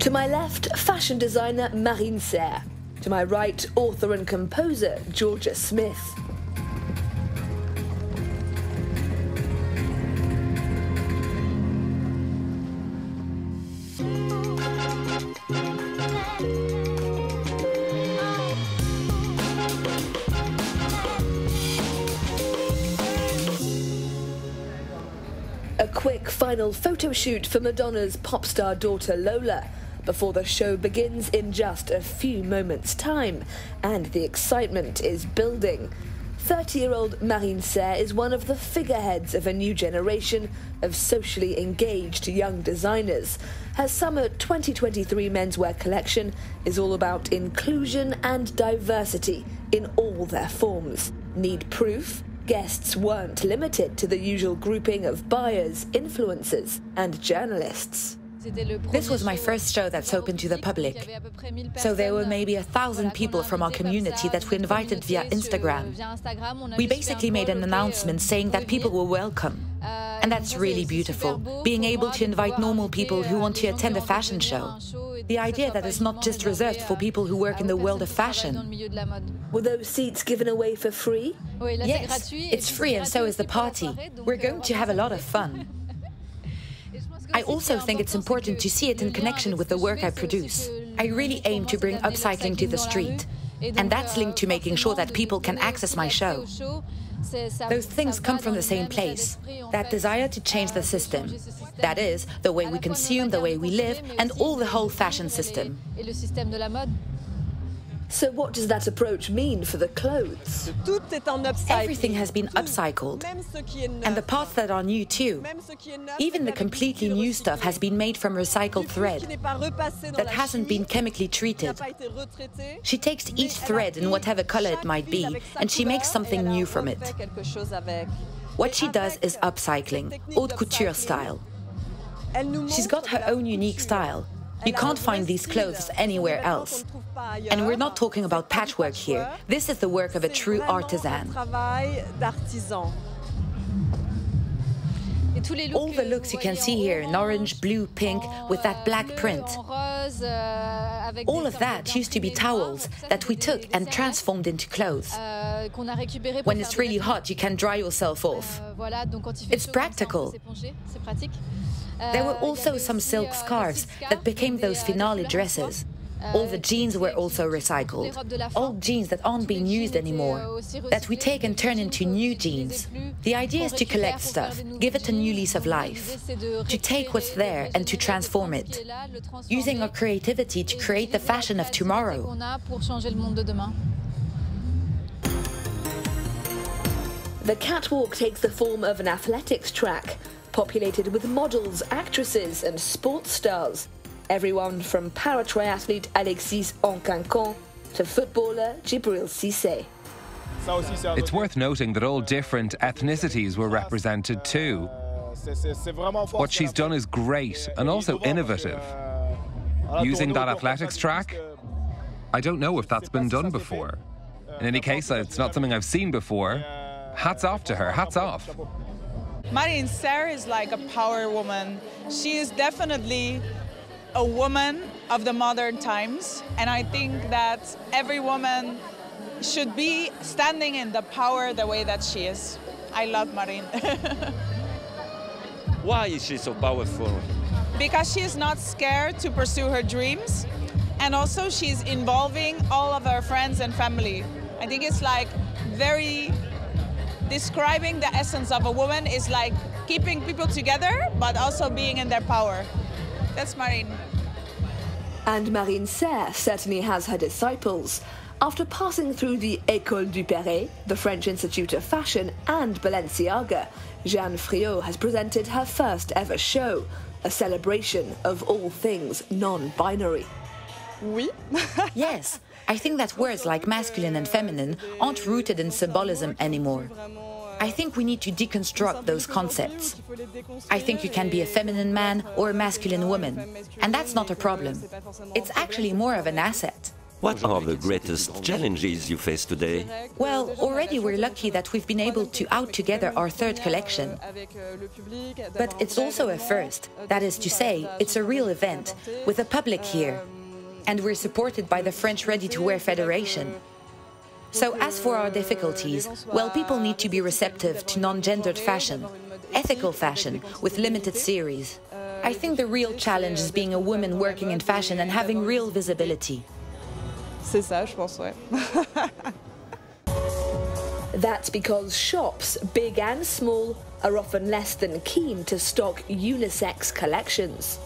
To my left, fashion designer Marine Serre. To my right, author and composer Georgia Smith. A quick final photo shoot for Madonna's pop star daughter Lola before the show begins in just a few moments' time, and the excitement is building. 30 year old Marine Serre is one of the figureheads of a new generation of socially engaged young designers. Her summer 2023 menswear collection is all about inclusion and diversity in all their forms. Need proof? Guests weren't limited to the usual grouping of buyers, influencers, and journalists. This was my first show that's open to the public. So there were maybe a thousand people from our community that we invited via Instagram. We basically made an announcement saying that people were welcome. And that's really beautiful, being able to invite normal people who want to attend a fashion show. The idea that it's not just reserved for people who work in the world of fashion. Were those seats given away for free? Yes, it's free and so is the party. We're going to have a lot of fun. I also think it's important to see it in connection with the work I produce. I really aim to bring upcycling to the street. And that's linked to making sure that people can access my show. Those things come from the same place that desire to change the system. That is, the way we consume, the way we live, and all the whole fashion system. So, what does that approach mean for the clothes? Everything has been upcycled, and the parts that are new too. Even the completely new stuff has been made from recycled thread that hasn't been chemically treated. She takes each thread in whatever color it might be, and she makes something new from it. What she does is upcycling, haute couture style. She's got her own unique style. You can't find these clothes anywhere else. And we're not talking about patchwork here. This is the work of a true artisan. All the looks you can see here in orange, blue, pink, with that black print. All of that used to be towels that we took and transformed into clothes. When it's really hot, you can dry yourself off. It's practical. There were also some silk scarves that became those finale dresses. All the jeans were also recycled. Old jeans that aren't being used anymore, that we take and turn into new jeans. The idea is to collect stuff, give it a new lease of life, to take what's there and to transform it, using our creativity to create the fashion of tomorrow. The catwalk takes the form of an athletics track, populated with models, actresses, and sports stars. Everyone from para triathlete Alexis Hanquinquant to footballer Djibril Cissé. It's worth noting that all different ethnicities were represented too. What she's done is great and also innovative. Using that athletics track, I don't know if that's been done before. In any case, it's not something I've seen before. Hats off to her, hats off. Marine Serre is like a power woman. She is definitely a woman of the modern times, and I think that every woman should be standing in the power the way that she is. I love Marine. Why is she so powerful? Because she is not scared to pursue her dreams, and also she's involving all of her friends and family. I think it's like very describing the essence of a woman is like keeping people together, but also being in their power. That's Marine. And Marine Serre certainly has her disciples. After passing through the École Duperré, the French Institute of Fashion, and Balenciaga, Jeanne Friot has presented her first ever show, a celebration of all things non binary. Oui. yes, I think that words like masculine and feminine aren't rooted in symbolism anymore. I think we need to deconstruct those concepts. I think you can be a feminine man or a masculine woman, and that's not a problem. It's actually more of an asset. What are the greatest challenges you face today? Well, already we're lucky that we've been able to out together our third collection. But it's also a first. That is to say, it's a real event, with a public here. And we're supported by the French Ready to Wear Federation. So as for our difficulties, well, people need to be receptive to non-gendered fashion, ethical fashion, with limited series. I think the real challenge is being a woman working in fashion and having real visibility. C'est ça, je pense, ouais. That's because shops, big and small, are often less than keen to stock unisex collections.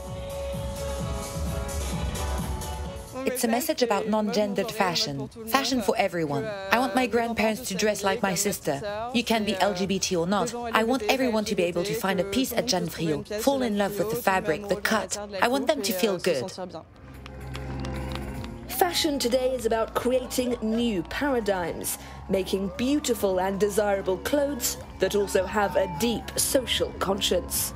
It's a message about non-gendered fashion, fashion for everyone. I want my grandparents to dress like my sister. You can be LGBT or not. I want everyone to be able to find a piece at Jeanne Friot, fall in love with the fabric, the cut. I want them to feel good. Fashion today is about creating new paradigms, making beautiful and desirable clothes that also have a deep social conscience.